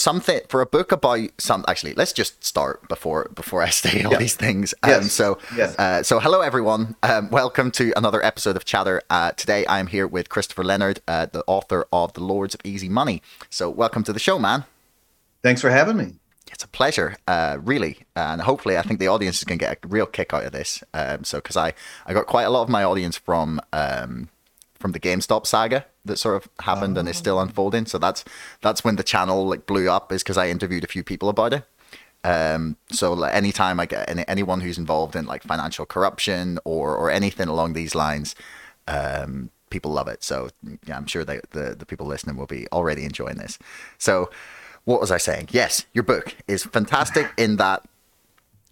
something for a book about some actually let's just start before before i say all Yeah. these things Yes. um, so Yes. uh, so hello everyone um, welcome to another episode of chatter uh, today i am here with christopher leonard uh, the author of the lords of easy money so welcome to the show man Thanks for having me. it's a pleasure uh, really and hopefully i think the audience is going to get a real kick out of this um, so because i i got quite a lot of my audience from um, from the GameStop saga that sort of happened and is still unfolding. So that's that's when the channel like blew up is because I interviewed a few people about it. Um, so like, anytime I get any, anyone who's involved in like financial corruption or or anything along these lines, um, people love it. So yeah, I'm sure that the the people listening will be already enjoying this. So what was I saying? Yes, your book is fantastic in that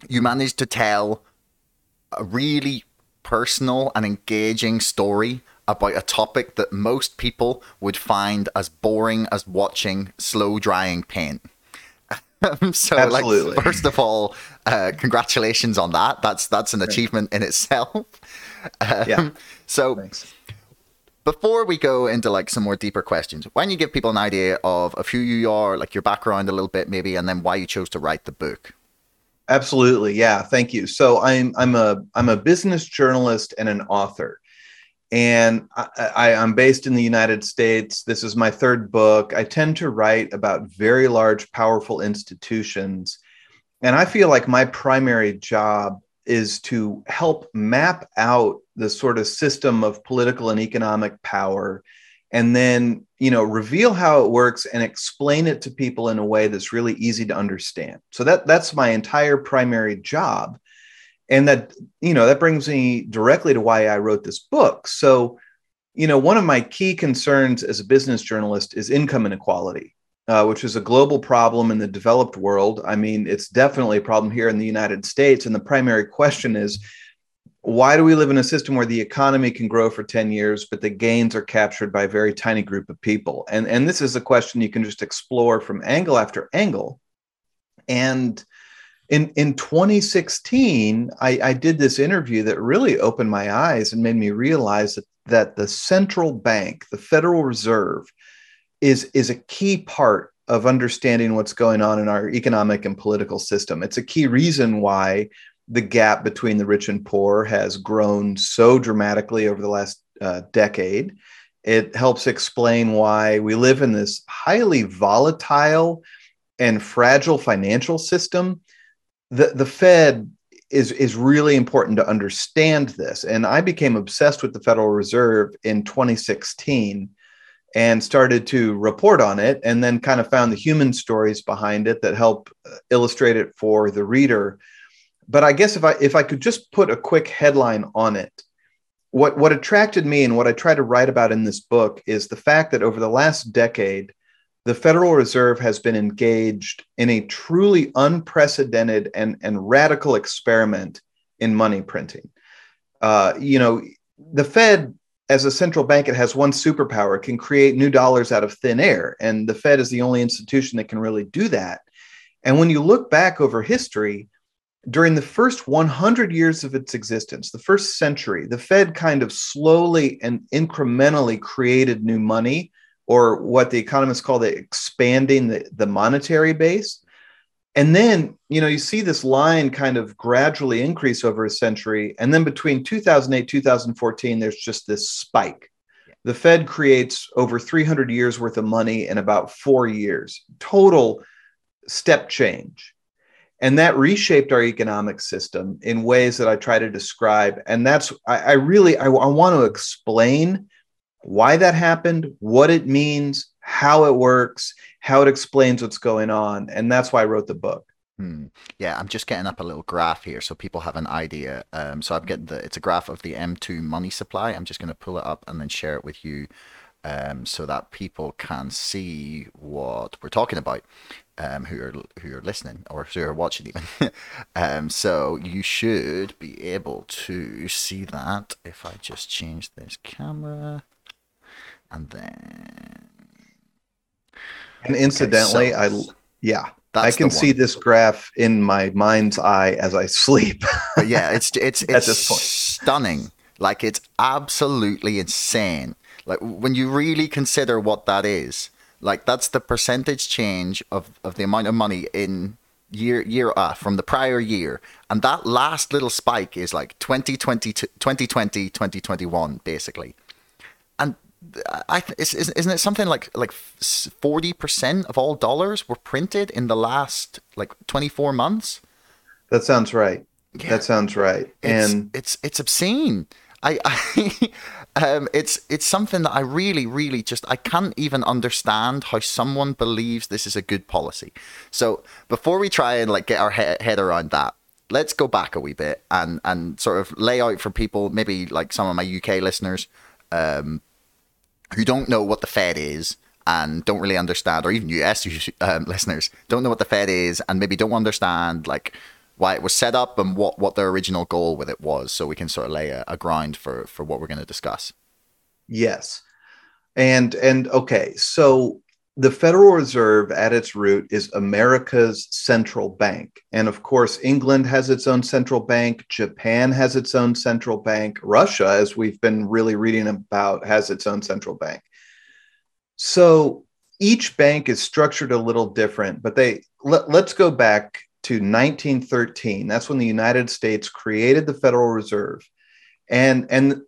you managed to tell a really personal and engaging story about a topic that most people would find as boring as watching slow drying paint. so, Absolutely. like, first of all, uh, congratulations on that. That's that's an achievement in itself. Um, Yeah. So, Thanks. before we go into like some more deeper questions, why don't you give people an idea of, of who you are, like your background a little bit, maybe, and then why you chose to write the book? Absolutely. Yeah. Thank you. So I'm I'm a I'm a business journalist and an author. And I, I'm based in the United States. This is my third book. I tend to write about very large, powerful institutions. And I feel like my primary job is to help map out the sort of system of political and economic power and then you know reveal how it works and explain it to people in a way that's really easy to understand so that that's my entire primary job and that you know that brings me directly to why i wrote this book. So you know one of my key concerns as a business journalist is income inequality uh, which is a global problem in the developed world. I mean it's definitely a problem here in the united states. And the primary question is why do we live in a system where the economy can grow for 10 years but the gains are captured by a very tiny group of people? And and this is a question you can just explore from angle after angle. And in in 2016 I, I did this interview that really opened my eyes and made me realize that, that the central bank the federal reserve is is a key part of understanding what's going on in our economic and political system it's a key reason why the gap between the rich and poor has grown so dramatically over the last uh, decade. It helps explain why we live in this highly volatile and fragile financial system. The, the Fed is, is really important to understand this. And I became obsessed with the Federal Reserve in 2016 and started to report on it, and then kind of found the human stories behind it that help uh, illustrate it for the reader but I guess if I if I could just put a quick headline on it, what what attracted me and what I try to write about in this book is the fact that over the last decade, the Federal Reserve has been engaged in a truly unprecedented and, and radical experiment in money printing. Uh, you know, the Fed as a central bank, it has one superpower, can create new dollars out of thin air. And the Fed is the only institution that can really do that. And when you look back over history, during the first 100 years of its existence, the first century, the Fed kind of slowly and incrementally created new money, or what the economists call the expanding the, the monetary base. And then, you know, you see this line kind of gradually increase over a century. And then between 2008, 2014, there's just this spike. The Fed creates over 300 years worth of money in about four years, total step change and that reshaped our economic system in ways that i try to describe and that's i, I really I, I want to explain why that happened what it means how it works how it explains what's going on and that's why i wrote the book Hmm. Yeah, I'm just getting up a little graph here so people have an idea. Um, so I'm getting the it's a graph of the M2 money supply. I'm just going to pull it up and then share it with you um, so that people can see what we're talking about. Um, who are who are listening or who are watching even. um, so you should be able to see that if I just change this camera, and then and incidentally so- i yeah i can see this graph in my mind's eye as i sleep But yeah, it's it's it's stunning. Like it's absolutely insane. Like when you really consider what that is, Like that's the percentage change of, of the amount of money in year year uh, from the prior year. And that last little spike is like 2020 2020 2021 basically. I isn't it something like like 40% of all dollars were printed in the last like 24 months? That sounds right. Yeah. That sounds right. It's, and it's it's obscene. I, I um, it's it's something that I really, really just I can't even understand how someone believes this is a good policy. So before we try and like get our he- head around that, let's go back a wee bit and and sort of lay out for people, maybe like some of my UK listeners, um, who don't know what the Fed is and don't really understand, or even US um, listeners don't know what the Fed is and maybe don't understand like why it was set up and what, what their original goal with it was so we can sort of lay a, a grind for, for what we're going to discuss. Yes. And and okay, so the Federal Reserve at its root is America's central bank. And of course, England has its own central bank, Japan has its own central bank, Russia, as we've been really reading about, has its own central bank. So each bank is structured a little different, but they let, us go back to 1913. That's when the United States created the Federal Reserve. And, and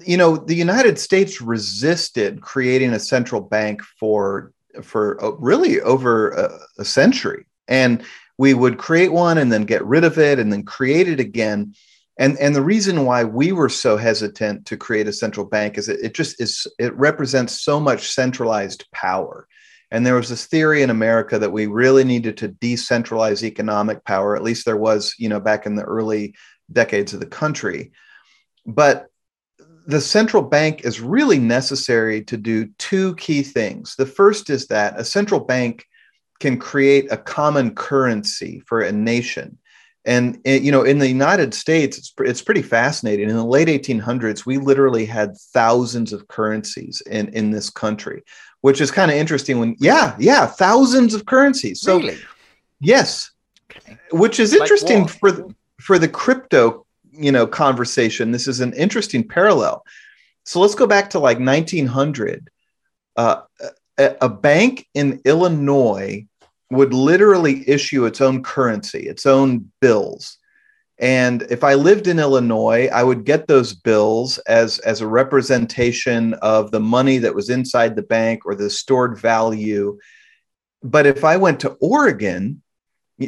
you know, the United States resisted creating a central bank for, for uh, really over a, a century. And we would create one and then get rid of it and then create it again. And, and the reason why we were so hesitant to create a central bank is it, it just is it represents so much centralized power and there was this theory in America that we really needed to decentralize economic power. At least there was, you know, back in the early decades of the country. But the central bank is really necessary to do two key things. The first is that a central bank can create a common currency for a nation. And eh, you know, in the United States, it's it's pretty fascinating. In the late 1800s, we literally had thousands of currencies in in this country which is kind of interesting when yeah yeah thousands of currencies so really? yes okay. which is interesting like for for the crypto you know conversation this is an interesting parallel. So let's go back to like 1900 uh, a, a bank in illinois would literally issue its own currency its own bills. And if I lived in Illinois, I would get those bills as, as a representation of the money that was inside the bank or the stored value. But if I went to Oregon,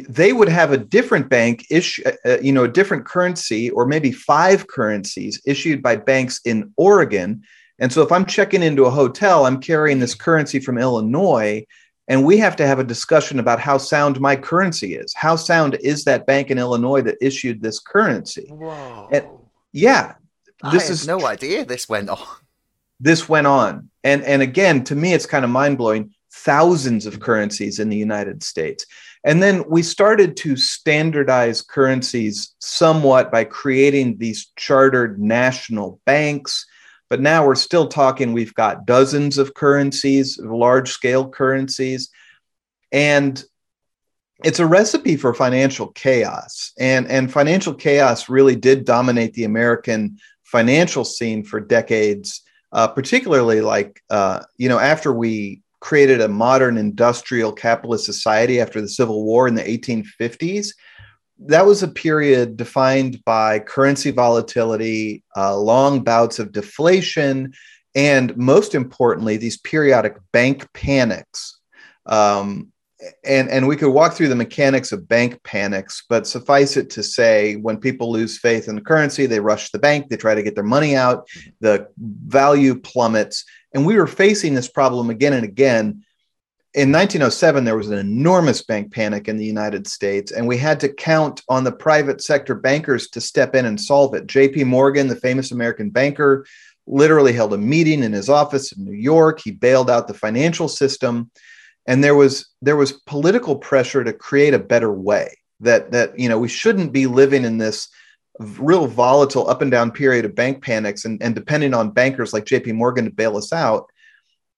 they would have a different bank issue, uh, uh, you know, a different currency or maybe five currencies issued by banks in Oregon. And so if I'm checking into a hotel, I'm carrying this currency from Illinois and we have to have a discussion about how sound my currency is. How sound is that bank in Illinois that issued this currency? Whoa. And yeah, this is no idea this went on. This went on. And and again, to me, it's kind of mind-blowing. Thousands of currencies in the United States. And then we started to standardize currencies somewhat by creating these chartered national banks but now we're still talking, we've got dozens of currencies, large scale currencies. And it's a recipe for financial chaos. And, and financial chaos really did dominate the American financial scene for decades, uh, particularly like, uh, you know, after we created a modern industrial capitalist society after the Civil War in the 1850s that was a period defined by currency volatility, uh, long bouts of deflation, and most importantly, these periodic bank panics. Um, and, and we could walk through the mechanics of bank panics, but suffice it to say, when people lose faith in the currency, they rush the bank, they try to get their money out, the value plummets. And we were facing this problem again and again in 1907, there was an enormous bank panic in the United States, and we had to count on the private sector bankers to step in and solve it. JP Morgan, the famous American banker, literally held a meeting in his office in New York. He bailed out the financial system, and there was there was political pressure to create a better way. That that you know we shouldn't be living in this real volatile up and down period of bank panics and, and depending on bankers like JP Morgan to bail us out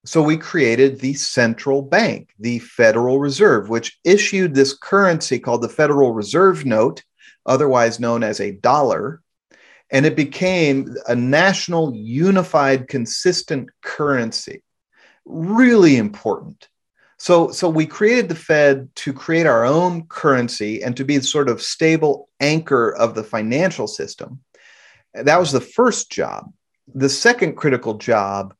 so we created the central bank, the Federal Reserve, which issued this currency called the Federal Reserve Note, otherwise known as a dollar. And it became a national, unified, consistent currency. really important. So, so we created the Fed to create our own currency and to be the sort of stable anchor of the financial system. That was the first job. The second critical job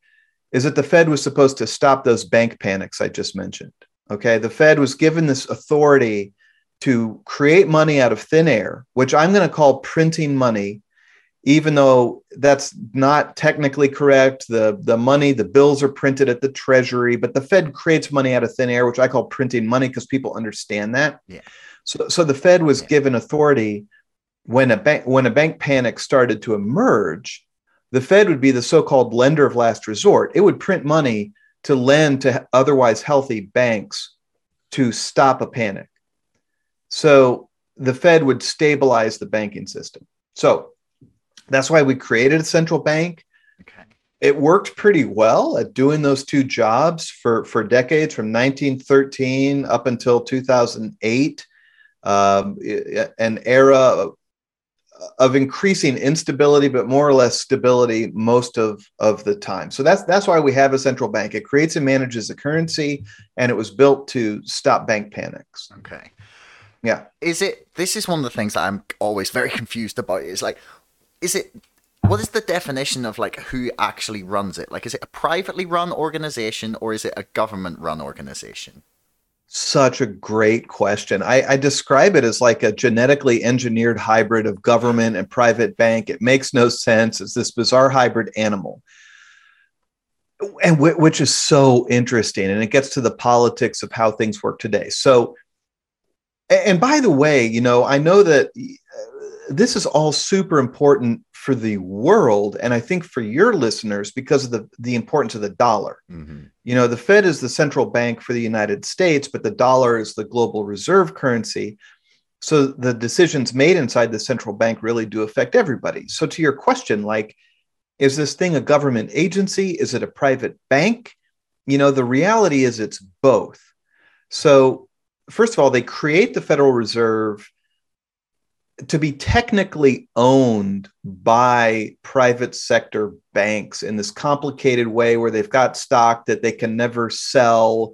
is that the Fed was supposed to stop those bank panics I just mentioned. Okay. The Fed was given this authority to create money out of thin air, which I'm going to call printing money, even though that's not technically correct. The, the money, the bills are printed at the Treasury, but the Fed creates money out of thin air, which I call printing money because people understand that. Yeah. So, so the Fed was yeah. given authority when a bank when a bank panic started to emerge. The Fed would be the so-called lender of last resort. It would print money to lend to otherwise healthy banks to stop a panic. So the Fed would stabilize the banking system. So that's why we created a central bank. Okay. It worked pretty well at doing those two jobs for, for decades from 1913 up until 2008, um, an era of increasing instability, but more or less stability most of, of the time. So that's that's why we have a central bank. It creates and manages a currency, and it was built to stop bank panics. Okay. Yeah. Is it? This is one of the things that I'm always very confused about. Is like, is it? What is the definition of like who actually runs it? Like, is it a privately run organization or is it a government run organization? Such a great question. I, I, describe it as like a genetically engineered hybrid of government and private bank. It makes no sense. It's this bizarre hybrid animal. And w- which is so interesting. And it gets to the politics of how things work today. So, and by the way, you know, I know that this is all super important for the world, and I think for your listeners because of the the importance of the dollar. Mm-hmm. You know, the Fed is the central bank for the United States, but the dollar is the global reserve currency. So the decisions made inside the central bank really do affect everybody. So to your question, like, is this thing a government agency? Is it a private bank? You know, the reality is it's both. So first of all, they create the Federal Reserve to be technically owned by private sector banks in this complicated way where they've got stock that they can never sell.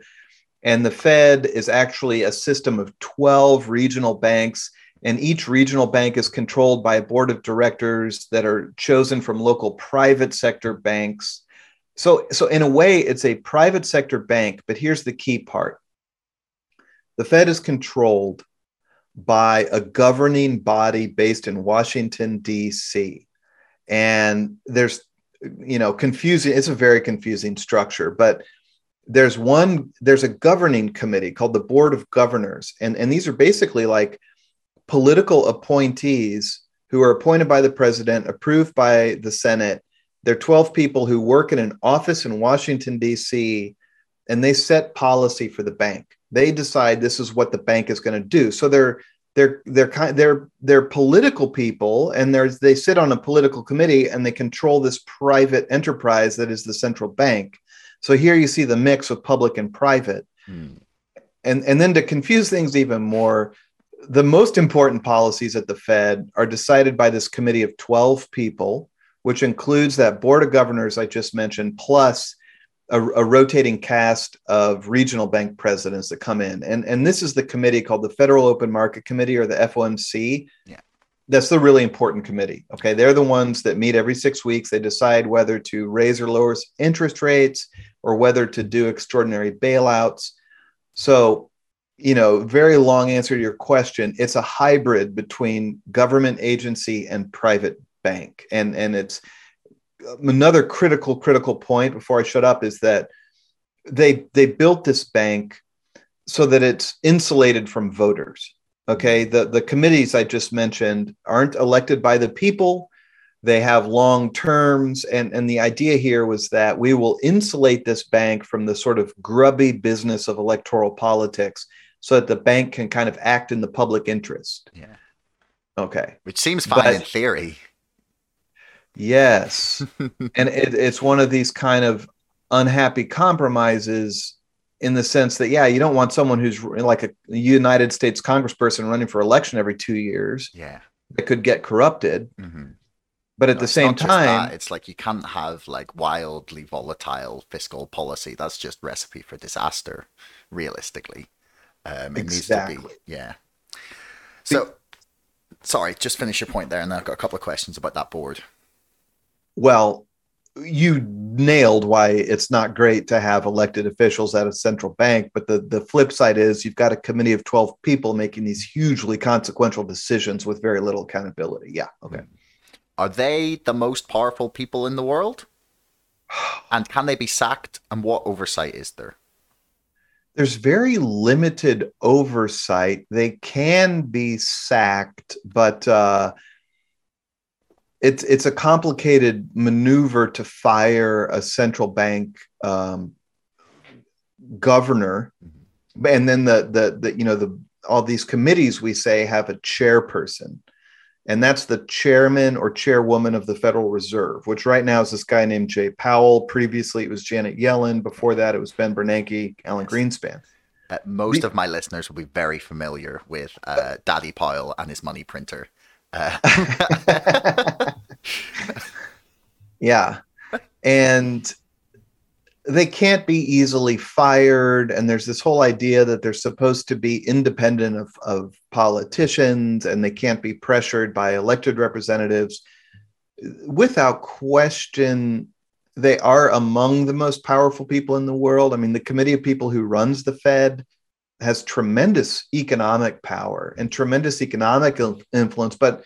And the Fed is actually a system of 12 regional banks. And each regional bank is controlled by a board of directors that are chosen from local private sector banks. So, so in a way, it's a private sector bank. But here's the key part the Fed is controlled by a governing body based in Washington, D.C. And there's, you know, confusing, it's a very confusing structure, but there's one, there's a governing committee called the Board of Governors. And, and these are basically like political appointees who are appointed by the president, approved by the Senate. They're 12 people who work in an office in Washington, D.C., and they set policy for the bank. They decide this is what the bank is going to do. So they're they're they're kind they're they're political people and there's they sit on a political committee and they control this private enterprise that is the central bank. So here you see the mix of public and private. Hmm. And and then to confuse things even more, the most important policies at the Fed are decided by this committee of 12 people, which includes that board of governors I just mentioned, plus a, a, rotating cast of regional bank presidents that come in. And, and this is the committee called the Federal Open Market Committee or the FOMC. Yeah. That's the really important committee. Okay. They're the ones that meet every six weeks. They decide whether to raise or lower interest rates or whether to do extraordinary bailouts. So, you know, very long answer to your question. It's a hybrid between government agency and private bank. And, and it's, Um, another critical critical point before I shut up is that they they built this bank so that it's insulated from voters. Okay, the the committees I just mentioned aren't elected by the people. They have long terms, and and the idea here was that we will insulate this bank from the sort of grubby business of electoral politics, so that the bank can kind of act in the public interest. Yeah. Okay. Which seems fine but, in theory. Yes. and it, it's one of these kind of unhappy compromises in the sense that, yeah, you don't want someone who's like a United States congressperson running for election every two years. Yeah. That could get corrupted. Mm-hmm. But at No, the same that, time, it's like you can't have like wildly volatile fiscal policy. That's just recipe for disaster, realistically. Um, it needs to be, yeah. So, sorry, just finish your point there, and then I've got a couple of questions about that board. Well, you nailed why it's not great to have elected officials at a central bank. But the, the flip side is you've got a committee of 12 people making these hugely consequential decisions with very little accountability. Yeah. Okay. Are they the most powerful people in the world? And can they be sacked? And what oversight is there? There's very limited oversight. They can be sacked, but uh, it's it's a complicated maneuver to fire a central bank um, governor, and then the, the the you know the all these committees we say have a chairperson, and that's the chairman or chairwoman of the Federal Reserve, which right now is this guy named Jay Powell. Previously, it was Janet Yellen. Before that, it was Ben Bernanke, Alan Greenspan. Uh, most The- of my listeners will be very familiar with uh, Daddy Powell and his money printer. Uh, Yeah. And they can't be easily fired. And there's this whole idea that they're supposed to be independent of, of politicians and they can't be pressured by elected representatives. Without question, they are among the most powerful people in the world. I mean, the committee of people who runs the Fed has tremendous economic power and tremendous economic influence, but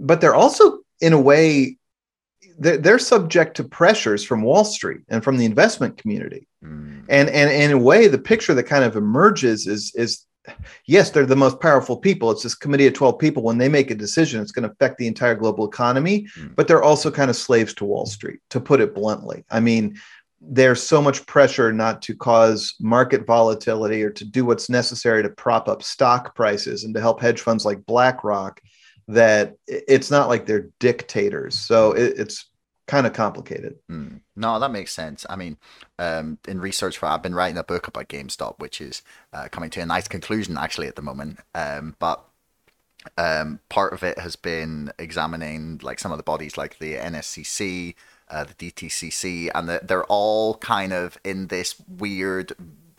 but they're also in a way they're, they're subject to pressures from Wall Street and from the investment community. mm, And, and, and in a way, the picture that kind of emerges is, is yes, they're the most powerful people. It's this committee of 12 people. When they make a decision, it's going to affect the entire global economy, Mm. but they're also kind of slaves to Wall Street, to put it bluntly. I mean, there's so much pressure not to cause market volatility or to do what's necessary to prop up stock prices and to help hedge funds like BlackRock that it's not like they're dictators. So it, it's kind of complicated. mm. No, that makes sense. I mean, um, in research for, I've been writing a book about GameStop, which is uh, coming to a nice conclusion actually at the moment. Um, but um, part of it has been examining like some of the bodies like the NSCC, uh, the DTCC, and the, they're all kind of in this weird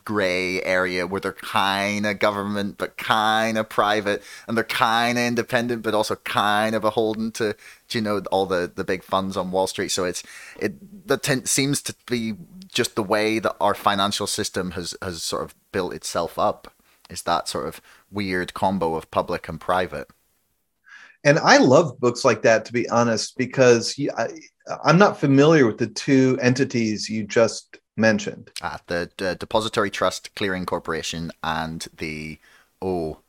gray area where they're kind of government but kind of private and they're kind of independent but also kind of beholden to you know all the the big funds on wall street. So it's it that ten- seems to be just the way that our financial system has has sort of built itself up is that sort of weird combo of public and private. And I love books like that, to be honest, because I, I'm not familiar with the two entities you just mentioned. uh, the, the Depository Trust Clearing Corporation and the oh,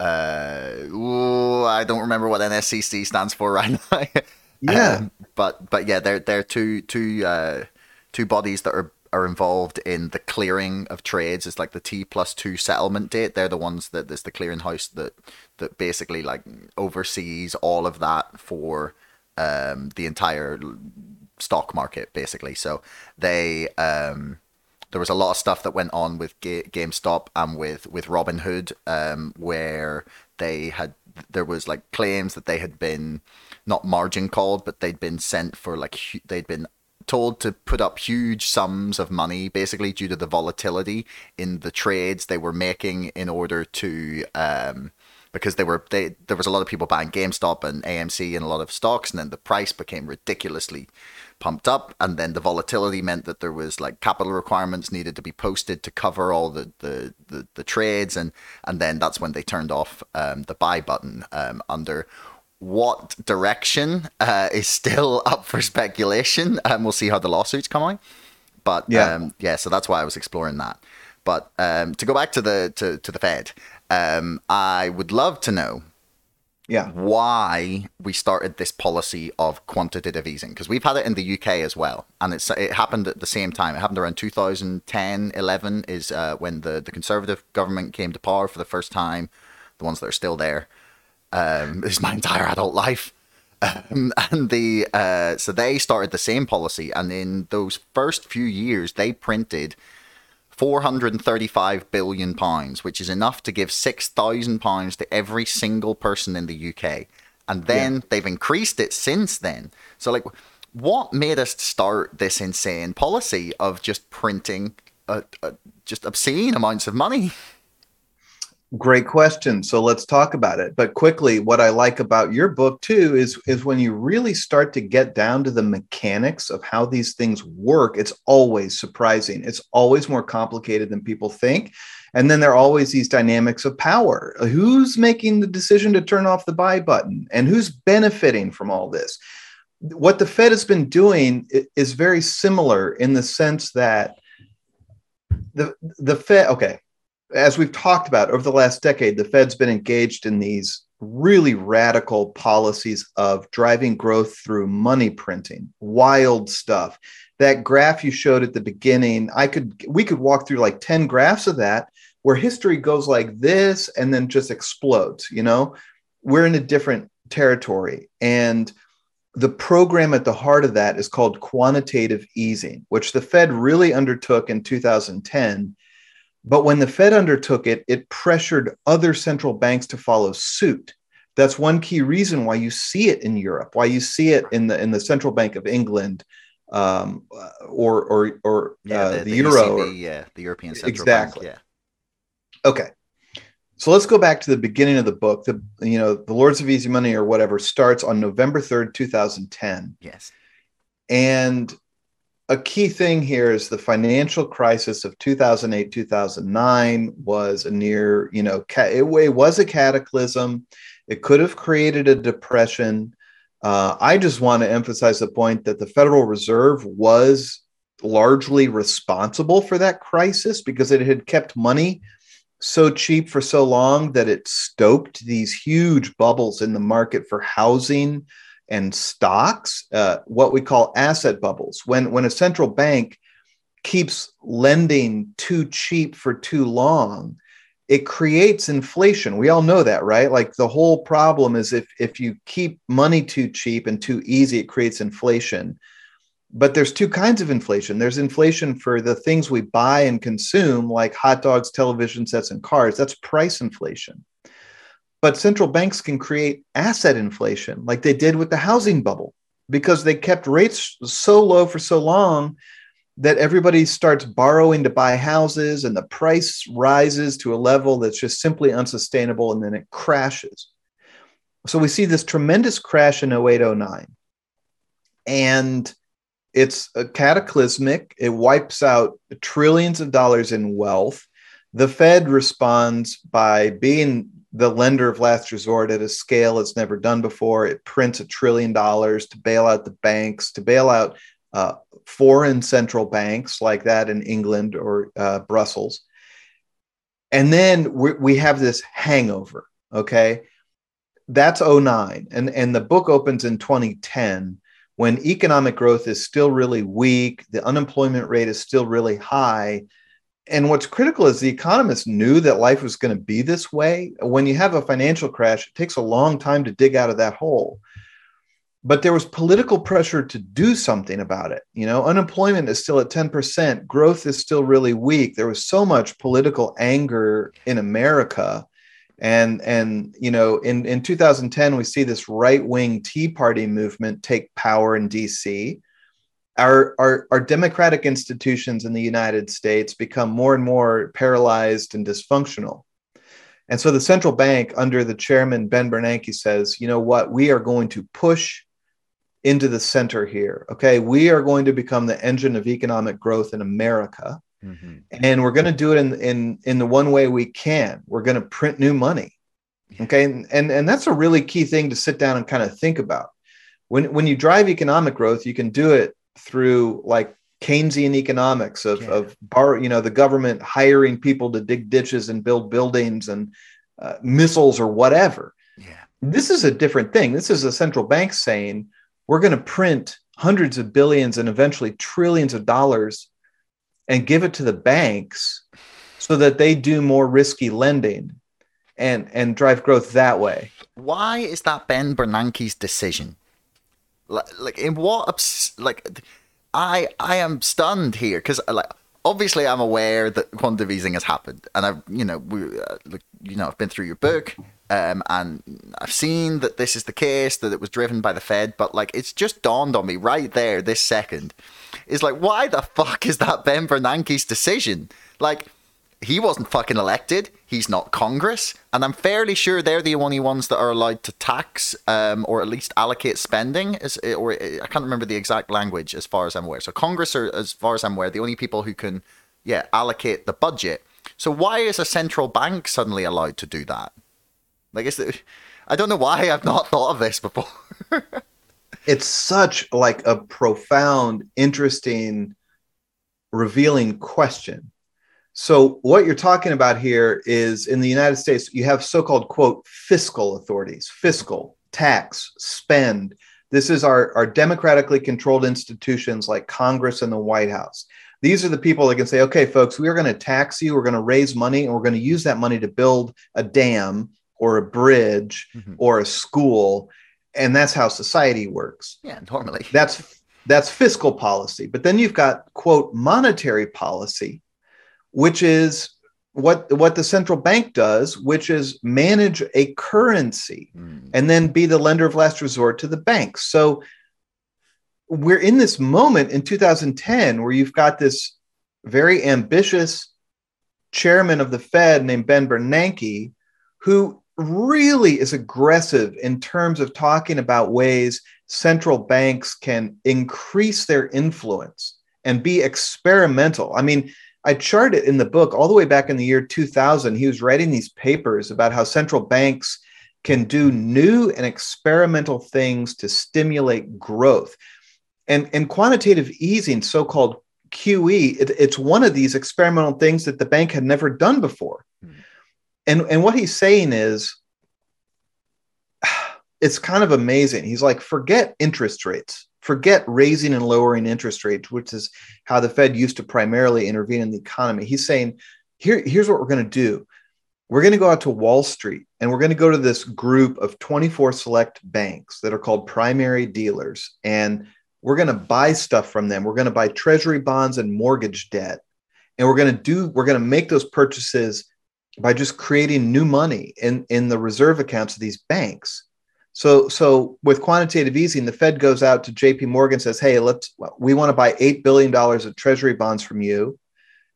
uh, ooh, I don't remember what NSCC stands for right now. Yeah. Um, but but yeah, they're they're two two uh, two bodies that are are involved in the clearing of trades. It's like the T plus two settlement date. They're the ones that there's the clearing house that that basically like oversees all of that for um, the entire stock market, basically. So they um, there was a lot of stuff that went on with Ga- GameStop and with with Robinhood, um, where they had there was like claims that they had been not margin called, but they'd been sent for like they'd been told to put up huge sums of money basically due to the volatility in the trades they were making in order to um because they were they there was a lot of people buying GameStop and AMC and a lot of stocks and then the price became ridiculously pumped up and then the volatility meant that there was like capital requirements needed to be posted to cover all the the, the, the trades and and then that's when they turned off um, the buy button um, under. What direction uh, is still up for speculation and we'll see how the lawsuits come out but Yeah. um, yeah so that's why I was exploring that. But um, to go back to the to, to the Fed um, I would love to know Yeah. why we started this policy of quantitative easing because we've had it in the UK as well and it's it happened at the same time it happened around 2010 11 is uh, when the the conservative government came to power for the first time the ones that are still there um, is my entire adult life um, and the uh, so they started the same policy and in those first few years they printed 435 billion pounds, which is enough to give 6,000 pounds to every single person in the UK. and then yeah. they've increased it since then. So like, what made us start this insane policy of just printing a, a, just obscene amounts of money? Great question. So let's talk about it. But quickly, what I like about your book too is is when you really start to get down to the mechanics of how these things work, it's always surprising. It's always more complicated than people think. And then there are always these dynamics of power. Who's making the decision to turn off the buy button and who's benefiting from all this? What the Fed has been doing is very similar in the sense that the the Fed okay, as we've talked about over the last decade, the Fed's been engaged in these really radical policies of driving growth through money printing, wild stuff. That graph you showed at the beginning, I could we could walk through like 10 graphs of that where history goes like this and then just explodes, you know? We're in a different territory and the program at the heart of that is called quantitative easing, which the Fed really undertook in 2010 but when the Fed undertook it, it pressured other central banks to follow suit. That's one key reason why you see it in Europe, why you see it in the in the central bank of England, um, or or or yeah, uh, the, the, the, euro, ECB, or, yeah, the European Central exactly. Bank, yeah. Okay, so let's go back to the beginning of the book. The you know the Lords of Easy Money or whatever starts on November third, two thousand ten. Yes, and a key thing here is the financial crisis of 2008 2009 was a near you know it, was a cataclysm. It could have created a depression. Uh, i just want to emphasize the point that the federal reserve was largely responsible for that crisis because it had kept money so cheap for so long that it stoked these huge bubbles in the market for housing and stocks, uh, what we call asset bubbles. When, when a central bank keeps lending too cheap for too long, it creates inflation. We all know that, right? Like the whole problem is if, if you keep money too cheap and too easy, it creates inflation. But there's two kinds of inflation. There's inflation for the things we buy and consume, like hot dogs, television sets, and cars. That's price inflation. But central banks can create asset inflation like they did with the housing bubble because they kept rates so low for so long that everybody starts borrowing to buy houses and the price rises to a level that's just simply unsustainable and then it crashes. So we see this tremendous crash in 0809. And it's a cataclysmic. It wipes out trillions of dollars in wealth. The Fed responds by being the lender of last resort at a scale it's never done before. It prints a trillion dollars to bail out the banks, to bail out uh, foreign central banks like that in England or uh, Brussels. And then we, we have this hangover. Okay. That's 09. And, and the book opens in 2010 when economic growth is still really weak, the unemployment rate is still really high and what's critical is the economists knew that life was going to be this way. When you have a financial crash, it takes a long time to dig out of that hole. But there was political pressure to do something about it. You know, unemployment is still at 10%, growth is still really weak. There was so much political anger in America. And and you know, in, in 2010, we see this right-wing Tea Party movement take power in DC our, our, our democratic institutions in the United States become more and more paralyzed and dysfunctional. And so the central bank, under the chairman, Ben Bernanke, says, you know what, we are going to push into the center here. Okay, we are going to become the engine of economic growth in America. Mm-hmm. And we're going to do it in, in, in the one way we can. We're going to print new money. Okay. And, and, and that's a really key thing to sit down and kind of think about. When, when you drive economic growth, you can do it through like Keynesian economics of, yeah. of bar, you know, the government hiring people to dig ditches and build buildings and uh, missiles or whatever. Yeah. This is a different thing. This is a central bank saying we're going to print hundreds of billions and eventually trillions of dollars and give it to the banks so that they do more risky lending and and drive growth that way. Why is that Ben Bernanke's decision? Like, like in what? Like, I I am stunned here because like obviously I'm aware that quantitative easing has happened, and I've you know we uh, you know I've been through your book. Um, and I've seen that this is the case, that it was driven by the Fed, but like it's just dawned on me right there, this second, is like, why the fuck is that Ben Bernanke's decision? Like, he wasn't fucking elected. He's not Congress, and I'm fairly sure they're the only ones that are allowed to tax um, or at least allocate spending. Is or I can't remember the exact language as far as I'm aware. So Congress are, as far as I'm aware, the only people who can, yeah, allocate the budget. So why is a central bank suddenly allowed to do that? Like, is it, I don't know why I've not thought of this before. it's such like a profound, interesting, revealing question so, what you're talking about here is in the United States, you have so called, quote, fiscal authorities, fiscal, tax, spend. This is our, our democratically controlled institutions like Congress and the White House. These are the people that can say, okay, folks, we are going to tax you, we're going to raise money, and we're going to use that money to build a dam or a bridge mm-hmm. or a school. And that's how society works. Yeah, normally. That's that's fiscal policy. But then you've got, quote, monetary policy which is what what the central bank does, which is manage a currency mm. and then be the lender of last resort to the banks. So we're in this moment in 2010 where you've got this very ambitious chairman of the Fed named Ben Bernanke, who really is aggressive in terms of talking about ways central banks can increase their influence and be experimental. I mean, I chart it in the book all the way back in the year 2000. He was writing these papers about how central banks can do new and experimental things to stimulate growth. And, and quantitative easing, so called QE, it, it's one of these experimental things that the bank had never done before. Mm-hmm. And, and what he's saying is, it's kind of amazing. He's like, forget interest rates forget raising and lowering interest rates, which is how the Fed used to primarily intervene in the economy. He's saying, Here, here's what we're going to do. We're going to go out to Wall Street and we're going to go to this group of 24 select banks that are called primary dealers. And we're going to buy stuff from them. We're going to buy treasury bonds and mortgage debt. And we're going to do, we're going to make those purchases by just creating new money in, in the reserve accounts of these banks. So, so with quantitative easing, the Fed goes out to J.P. Morgan, says, "Hey, let's we want to buy eight billion dollars of Treasury bonds from you,"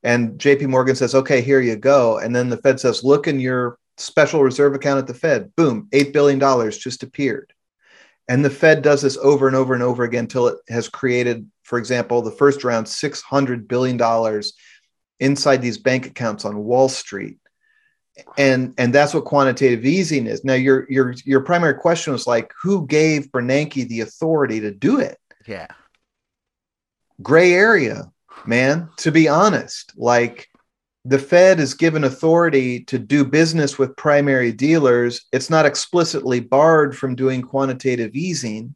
and J.P. Morgan says, "Okay, here you go." And then the Fed says, "Look in your special reserve account at the Fed. Boom, eight billion dollars just appeared." And the Fed does this over and over and over again until it has created, for example, the first round six hundred billion dollars inside these bank accounts on Wall Street and and that's what quantitative easing is. Now, your your your primary question was like, who gave Bernanke the authority to do it? Yeah, gray area, man. To be honest, like the Fed is given authority to do business with primary dealers. It's not explicitly barred from doing quantitative easing.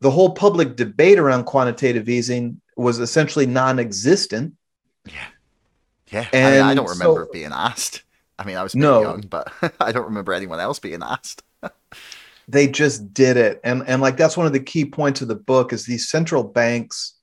The whole public debate around quantitative easing was essentially non-existent. Yeah, yeah. And I, mean, I don't remember so, being asked. I mean, I was no. young, but I don't remember anyone else being asked. they just did it, and and like that's one of the key points of the book is these central banks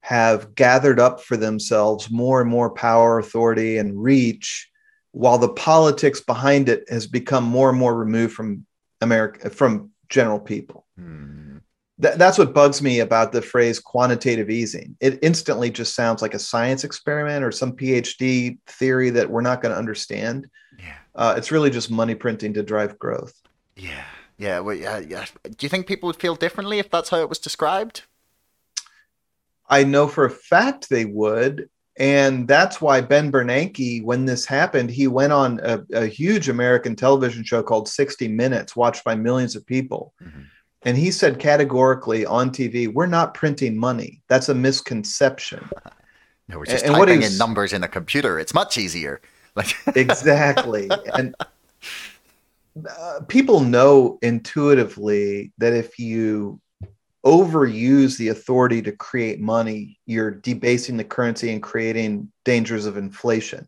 have gathered up for themselves more and more power, authority, and reach, while the politics behind it has become more and more removed from America from general people. Hmm that's what bugs me about the phrase quantitative easing. It instantly just sounds like a science experiment or some PhD theory that we're not going to understand. Yeah. Uh, it's really just money printing to drive growth. Yeah. Yeah. Well, yeah, yeah. Do you think people would feel differently if that's how it was described? I know for a fact they would. And that's why Ben Bernanke, when this happened, he went on a, a huge American television show called 60 Minutes, watched by millions of people. Mm-hmm and he said categorically on TV, "We're not printing money. That's a misconception." No, we're just and, typing in numbers in a computer. It's much easier. Like exactly, and uh, people know intuitively that if you overuse the authority to create money, you're debasing the currency and creating dangers of inflation.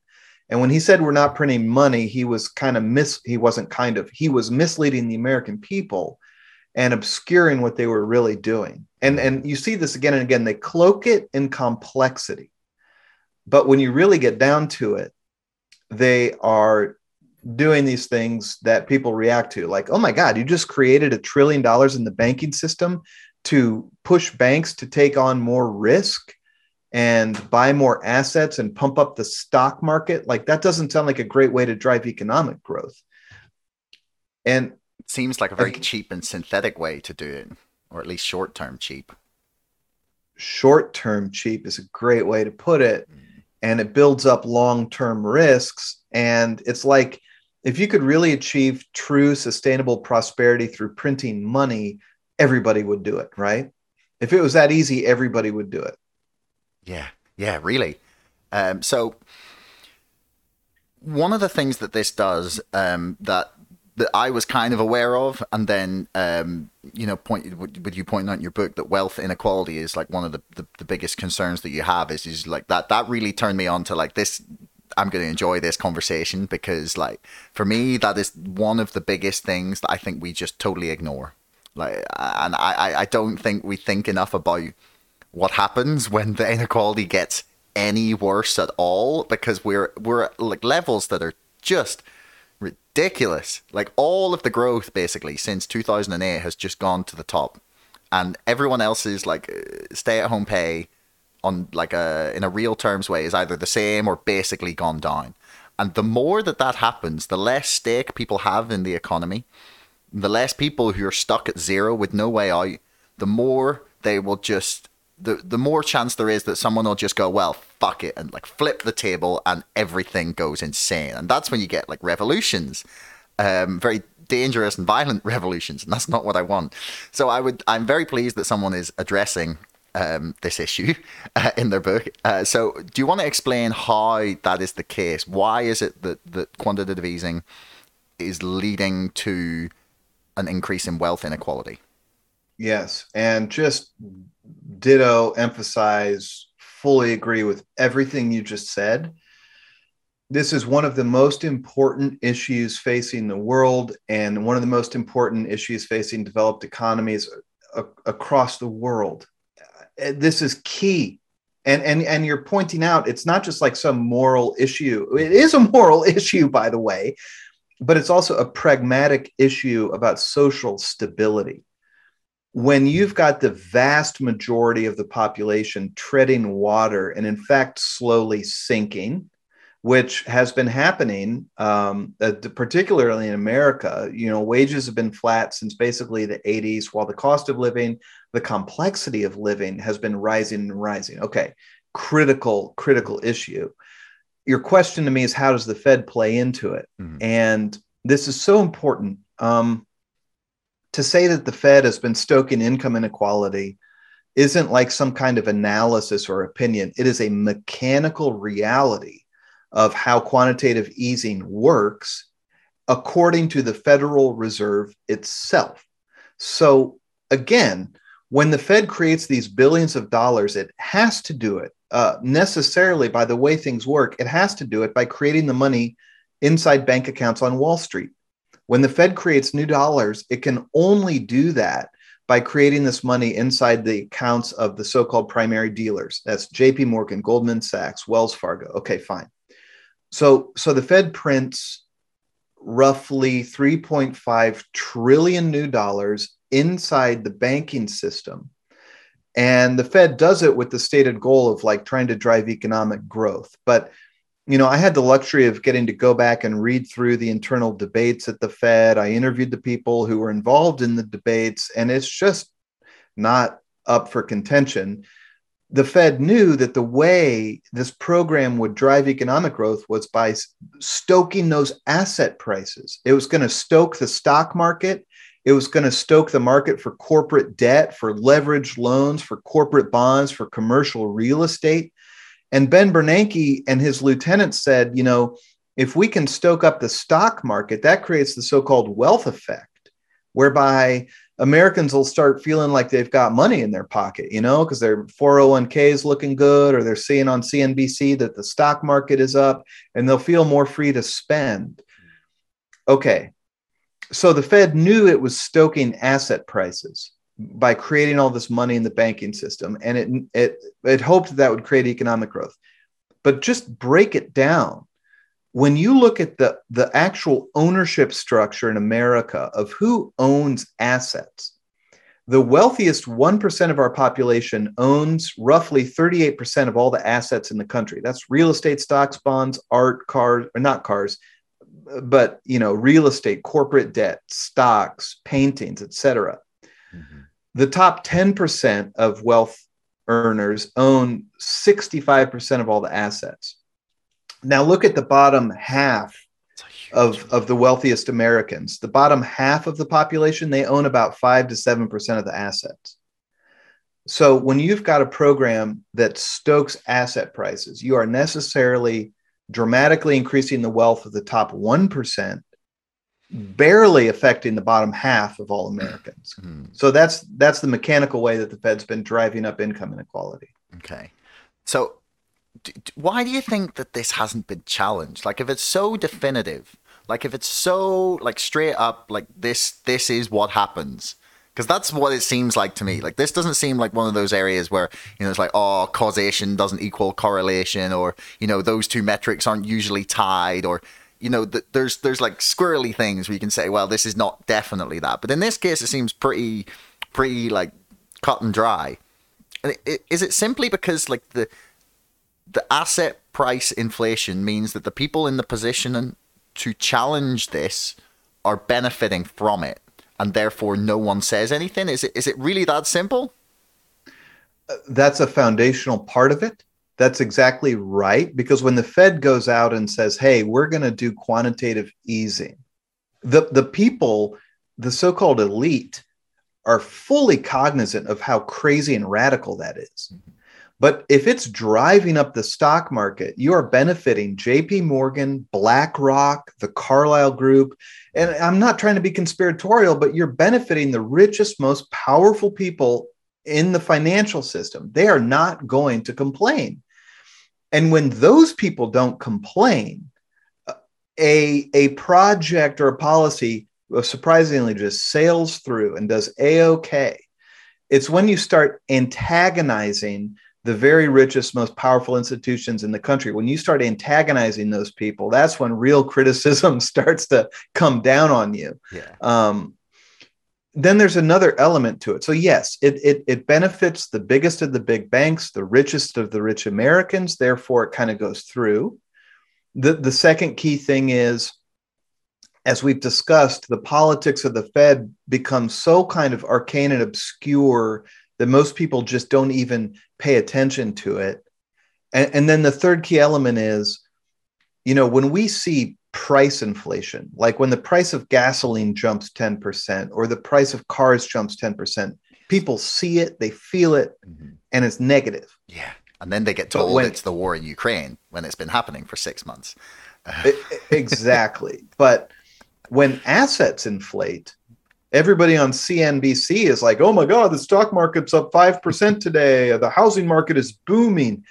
And when he said we're not printing money, he was kind of mis he wasn't kind of he was misleading the American people and obscuring what they were really doing. And, and you see this again and again. They cloak it in complexity. But when you really get down to it, they are doing these things that people react to like oh my god you just created a trillion dollars in the banking system to push banks to take on more risk and buy more assets and pump up the stock market like that doesn't sound like a great way to drive economic growth and it seems like a very cheap and synthetic way to do it or at least short term cheap short term cheap is a great way to put it mm. and it builds up long term risks and it's like if you could really achieve true sustainable prosperity through printing money everybody would do it right if it was that easy everybody would do it yeah, yeah, really. Um, so one of the things that this does um, that that I was kind of aware of, and then um, you know, point with you pointing out in your book that wealth inequality is like one of the, the, the biggest concerns that you have is is like that that really turned me on to like this. I'm going to enjoy this conversation because like for me that is one of the biggest things that I think we just totally ignore. Like, and I I don't think we think enough about what happens when the inequality gets any worse at all because we're we're at like levels that are just ridiculous. Like all of the growth basically since 2008 has just gone to the top, and everyone else's like uh, stay at home pay on like a in a real terms way is either the same or basically gone down. And the more that that happens, the less stake people have in the economy, the less people who are stuck at zero with no way out, the more they will just the the more chance there is that someone will just go, well, fuck it, and like flip the table, and everything goes insane, and that's when you get like revolutions, um, very dangerous and violent revolutions, and that's not what I want. So I would, I'm very pleased that someone is addressing um, this issue uh, in their book. Uh, so, do you want to explain how that is the case? Why is it that that quantitative easing is leading to an increase in wealth inequality? Yes, and just ditto, emphasize, fully agree with everything you just said. This is one of the most important issues facing the world and one of the most important issues facing developed economies a- across the world. Uh, this is key. And, and, and you're pointing out it's not just like some moral issue. It is a moral issue, by the way, but it's also a pragmatic issue about social stability when you've got the vast majority of the population treading water and in fact slowly sinking which has been happening um, uh, particularly in america you know wages have been flat since basically the 80s while the cost of living the complexity of living has been rising and rising. Okay critical critical issue. Your question to me is how does the fed play into it? Mm-hmm. and this is so important. Um, to say that the Fed has been stoking income inequality isn't like some kind of analysis or opinion. It is a mechanical reality of how quantitative easing works according to the Federal Reserve itself. So, again, when the Fed creates these billions of dollars, it has to do it uh, necessarily by the way things work. It has to do it by creating the money inside bank accounts on Wall Street. When the Fed creates new dollars, it can only do that by creating this money inside the accounts of the so called primary dealers. That's JP Morgan, Goldman Sachs, Wells Fargo. Okay, fine. So, so the Fed prints roughly 3.5 trillion new dollars inside the banking system. And the Fed does it with the stated goal of like trying to drive economic growth. But you know, I had the luxury of getting to go back and read through the internal debates at the Fed. I interviewed the people who were involved in the debates, and it's just not up for contention. The Fed knew that the way this program would drive economic growth was by stoking those asset prices. It was going to stoke the stock market. It was going to stoke the market for corporate debt, for leveraged loans, for corporate bonds, for commercial real estate. And Ben Bernanke and his lieutenants said, you know, if we can stoke up the stock market, that creates the so called wealth effect, whereby Americans will start feeling like they've got money in their pocket, you know, because their 401k is looking good or they're seeing on CNBC that the stock market is up and they'll feel more free to spend. Okay. So the Fed knew it was stoking asset prices by creating all this money in the banking system and it it it hoped that would create economic growth but just break it down when you look at the, the actual ownership structure in America of who owns assets, the wealthiest 1% of our population owns roughly 38% of all the assets in the country. That's real estate, stocks, bonds, art, cars, or not cars, but you know, real estate, corporate debt, stocks, paintings, etc. The top 10% of wealth earners own 65% of all the assets. Now look at the bottom half of, of the wealthiest Americans. The bottom half of the population, they own about five to seven percent of the assets. So when you've got a program that stokes asset prices, you are necessarily dramatically increasing the wealth of the top 1%, barely affecting the bottom half of all Americans. Mm-hmm. So that's that's the mechanical way that the Fed's been driving up income inequality. Okay. So why do you think that this hasn't been challenged? Like, if it's so definitive, like if it's so like straight up, like this, this is what happens. Because that's what it seems like to me. Like this doesn't seem like one of those areas where you know it's like oh causation doesn't equal correlation, or you know those two metrics aren't usually tied, or you know th- there's there's like squirrely things where you can say well this is not definitely that. But in this case, it seems pretty pretty like cut and dry. Is it simply because like the the asset price inflation means that the people in the position to challenge this are benefiting from it and therefore no one says anything is it is it really that simple uh, that's a foundational part of it that's exactly right because when the fed goes out and says hey we're going to do quantitative easing the the people the so-called elite are fully cognizant of how crazy and radical that is. But if it's driving up the stock market, you are benefiting JP Morgan, BlackRock, the Carlyle Group. And I'm not trying to be conspiratorial, but you're benefiting the richest, most powerful people in the financial system. They are not going to complain. And when those people don't complain, a, a project or a policy surprisingly just sails through and does a okay. It's when you start antagonizing the very richest, most powerful institutions in the country, when you start antagonizing those people, that's when real criticism starts to come down on you. Yeah. Um, then there's another element to it. So yes, it, it it benefits the biggest of the big banks, the richest of the rich Americans. Therefore, it kind of goes through. The the second key thing is, as we've discussed, the politics of the Fed becomes so kind of arcane and obscure that most people just don't even pay attention to it. And, and then the third key element is, you know, when we see price inflation, like when the price of gasoline jumps 10% or the price of cars jumps 10%, people see it, they feel it, mm-hmm. and it's negative. Yeah. And then they get told when, it's the war in Ukraine when it's been happening for six months. exactly. But when assets inflate, everybody on CNBC is like, oh my God, the stock market's up 5% today. The housing market is booming.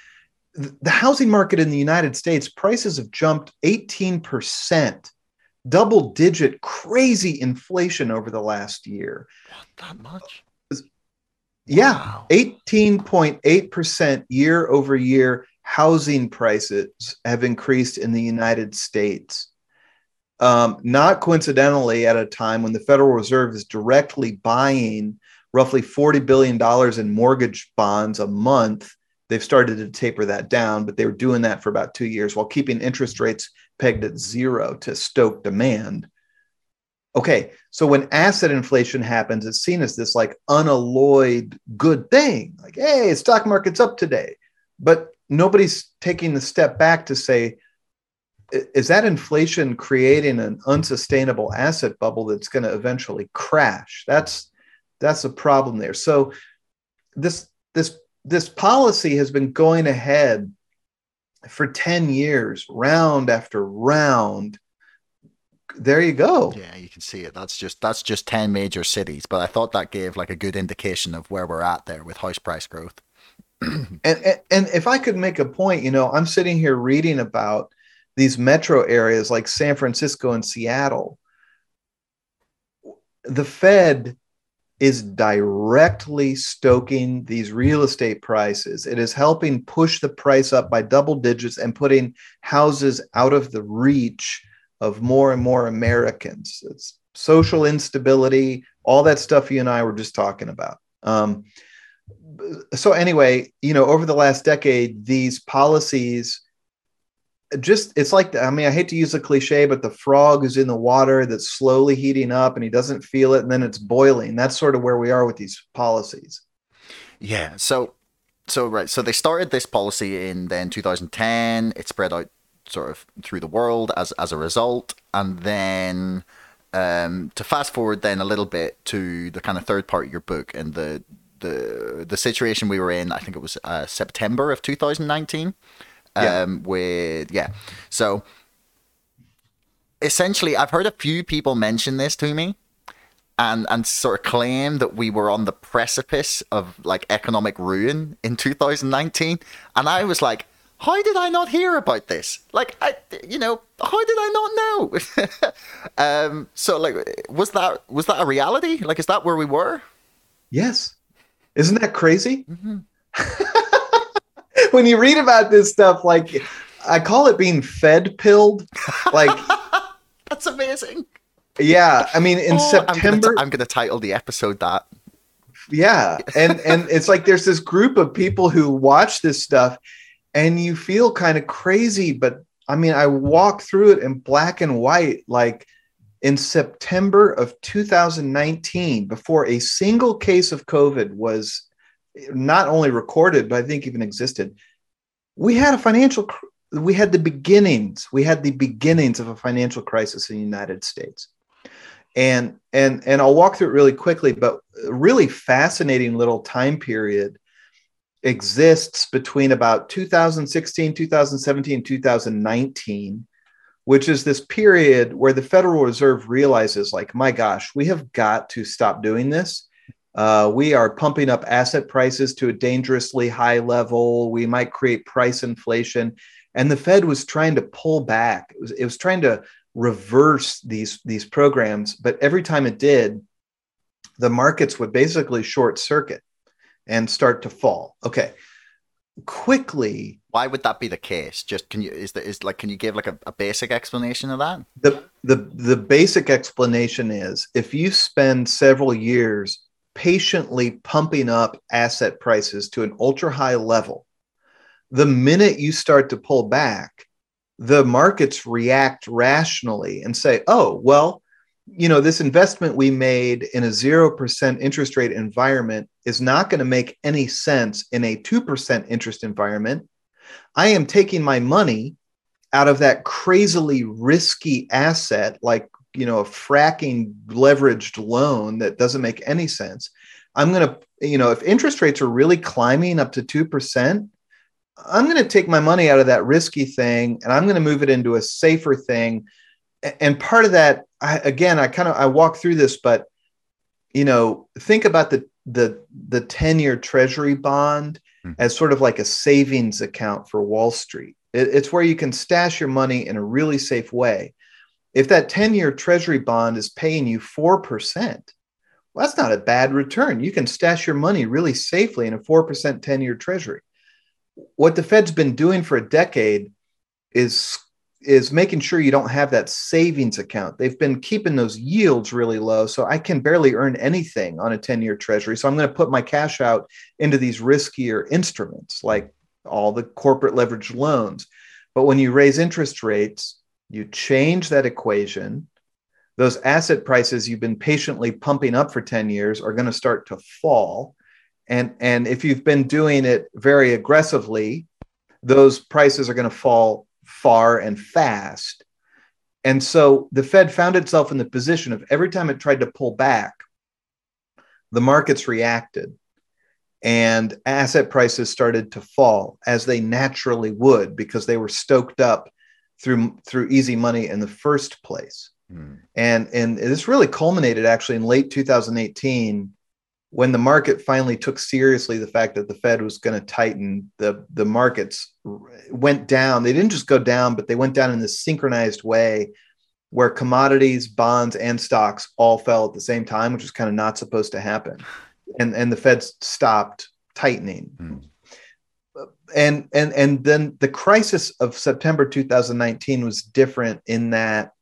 The housing market in the United States, prices have jumped 18%, double digit, crazy inflation over the last year. What, that much? Yeah, wow. 18.8% year over year housing prices have increased in the United States um, not coincidentally at a time when the Federal Reserve is directly buying roughly $40 billion in mortgage bonds a month. They've started to taper that down, but they were doing that for about two years while keeping interest rates pegged at zero to stoke demand. Okay, so when asset inflation happens, it's seen as this like unalloyed good thing. Like, hey, stock market's up today. But nobody's taking the step back to say, is that inflation creating an unsustainable asset bubble that's going to eventually crash that's that's a problem there so this this this policy has been going ahead for 10 years round after round. There you go. Yeah you can see it. That's just that's just 10 major cities but i thought that gave like a good indication of where we're at there with house price growth. And, and and if i could make a point you know i'm sitting here reading about these metro areas like San Francisco and Seattle, the Fed is directly stoking these real estate prices. It is helping push the price up by double digits and putting houses out of the reach of more and more Americans. It's social instability, all that stuff you and I were just talking about. Um, so anyway, you know, over the last decade, these policies just it's like I mean, I hate to use a cliche, but the frog is in the water that's slowly heating up and he doesn't feel it and then it's boiling. That's sort of where we are with these policies. Yeah. So so right. So they started this policy in then 2010. It spread out sort of through the world as as a result, and then um, to fast forward then a little bit to the kind of third part of your book and the the the situation we were in. I think it was uh, September of 2019. Um, yeah. With yeah, so essentially, I've heard a few people mention this to me. And, and sort of claim that we were on the precipice of like economic ruin in 2019 and i was like how did I not hear about this? Like, I, you know, how did I not know? um, so, like, was that was that a reality? Like, is that where we were? Yes. Isn't that crazy? Mm-hmm. when you read about this stuff, like, I call it being fed pilled. Like, that's amazing. Yeah, I mean, in oh, September, I'm going to title the episode that. Yeah, and and it's like there's this group of people who watch this stuff and you feel kind of crazy. But I mean, I walk through it in black and white, like in September of 2019, before a single case of COVID was not only recorded, but I think even existed. We had a financial, we had the beginnings, we had the beginnings of a financial crisis in the United States. And and and I'll walk through it really quickly, but really fascinating little time period exists between about 2016, 2017, 2019, which is this period where the Federal Reserve realizes, like, my gosh, we have got to stop doing this. Uh, we are pumping up asset prices to a dangerously high level. We might create price inflation. And the Fed was trying to pull back. It was, it was trying to reverse these, these programs. But every time it did, the markets would basically short circuit and start to fall. Okay. Quickly. Why would that be the case? Just can you is there is like can you give like a, a basic explanation of that? The the the basic explanation is if you spend several years patiently pumping up asset prices to an ultra high level, the minute you start to pull back, the markets react rationally and say, oh, well, you know, this investment we made in a 0% interest rate environment is not going to make any sense in a 2% interest environment. I am taking my money out of that crazily risky asset, like, you know, a fracking leveraged loan that doesn't make any sense. I'm going to, you know, if interest rates are really climbing up to 2%, I'm going to take my money out of that risky thing and I'm going to move it into a safer thing and part of that I, again i kind of i walk through this but you know think about the the the 10 year treasury bond mm-hmm. as sort of like a savings account for wall street it, it's where you can stash your money in a really safe way if that 10 year treasury bond is paying you 4% well, that's not a bad return you can stash your money really safely in a 4% 10 year treasury what the fed's been doing for a decade is is making sure you don't have that savings account. They've been keeping those yields really low. So I can barely earn anything on a 10 year treasury. So I'm going to put my cash out into these riskier instruments like all the corporate leveraged loans. But when you raise interest rates, you change that equation. Those asset prices you've been patiently pumping up for 10 years are going to start to fall. And, and if you've been doing it very aggressively, those prices are going to fall far and fast. And so the Fed found itself in the position of every time it tried to pull back, the markets reacted and asset prices started to fall as they naturally would because they were stoked up through through easy money in the first place. Hmm. And and this really culminated actually in late 2018 when the market finally took seriously the fact that the Fed was going to tighten, the the markets went down. They didn't just go down, but they went down in this synchronized way. where commodities, bonds, and stocks all fell at the same time, which is kind of not supposed to happen. And and the Fed stopped tightening. Mm. And and and then the crisis of September 2019 was different in that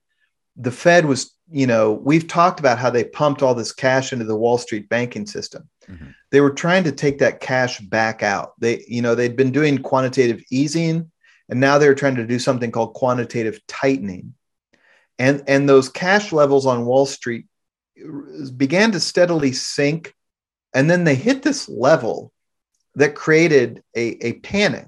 the Fed was, you know, we've talked about how they pumped all this cash into the Wall Street banking system. Mm-hmm. They were trying to take that cash back out. They, you know, they'd been doing quantitative easing and now they're trying to do something called quantitative tightening and and those cash levels on wall street began to steadily sink and then they hit this level that created a, a panic.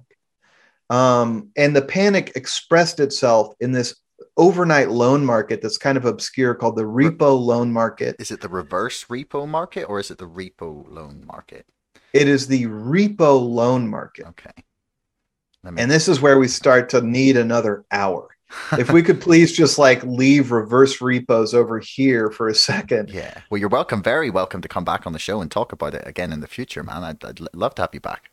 Um, and the panic expressed itself in this overnight loan market that's kind of obscure called the repo loan market. Is it the reverse repo market or is it the repo loan market? It is the repo loan market. Okay. And this is where we start to need another hour. If we could please just like leave reverse repos over here for a second. Yeah. Well, you're welcome, very welcome to come back on the show and talk about it again in the future, man. I'd, I'd love to have you back.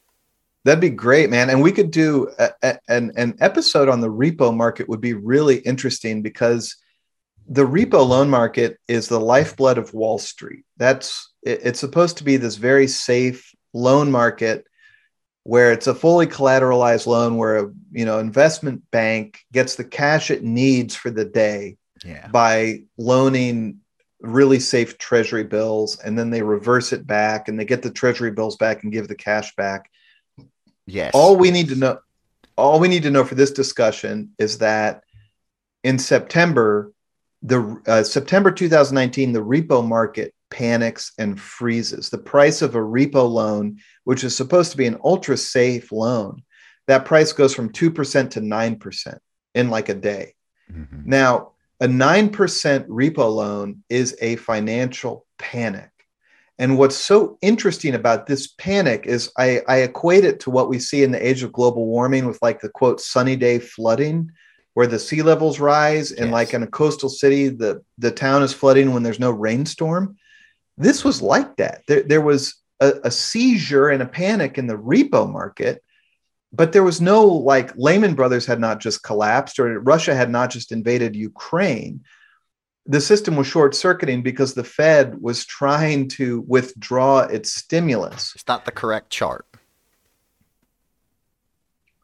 That'd be great, man. And we could do a, a, an, an episode on the repo market would be really interesting because the repo loan market is the lifeblood of Wall Street. That's it, it's supposed to be this very safe loan market where it's a fully collateralized loan where a you know investment bank gets the cash it needs for the day yeah. by loaning really safe treasury bills and then they reverse it back and they get the treasury bills back and give the cash back yes all we need to know all we need to know for this discussion is that in september the uh, september 2019 the repo market panics and freezes. The price of a repo loan, which is supposed to be an ultra safe loan, that price goes from 2% to 9% in like a day. Mm-hmm. Now, a 9% repo loan is a financial panic. And what's so interesting about this panic is I, I equate it to what we see in the age of global warming with like the quote sunny day flooding where the sea levels rise and yes. like in a coastal city the the town is flooding when there's no rainstorm this was like that. There, there was a, a seizure and a panic in the repo market, but there was no like Lehman Brothers had not just collapsed or Russia had not just invaded Ukraine. The system was short circuiting because the Fed was trying to withdraw its stimulus. It's not the correct chart?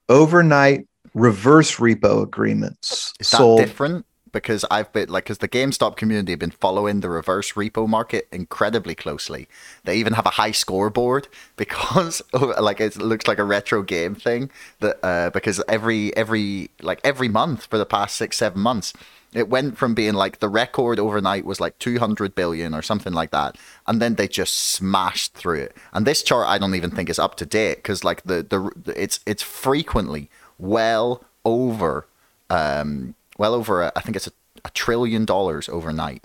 Overnight reverse repo agreements is that sold different because I've been like, because the GameStop community have been following the reverse repo market incredibly closely. They even have a high scoreboard because, like, it looks like a retro game thing. That uh, because every every like every month for the past six seven months, it went from being like the record overnight was like 200 billion or something like that and then they just smashed through it and this chart i don't even think is up to date because like the, the it's it's frequently well over um well over, a, I think it's a, a trillion dollars overnight,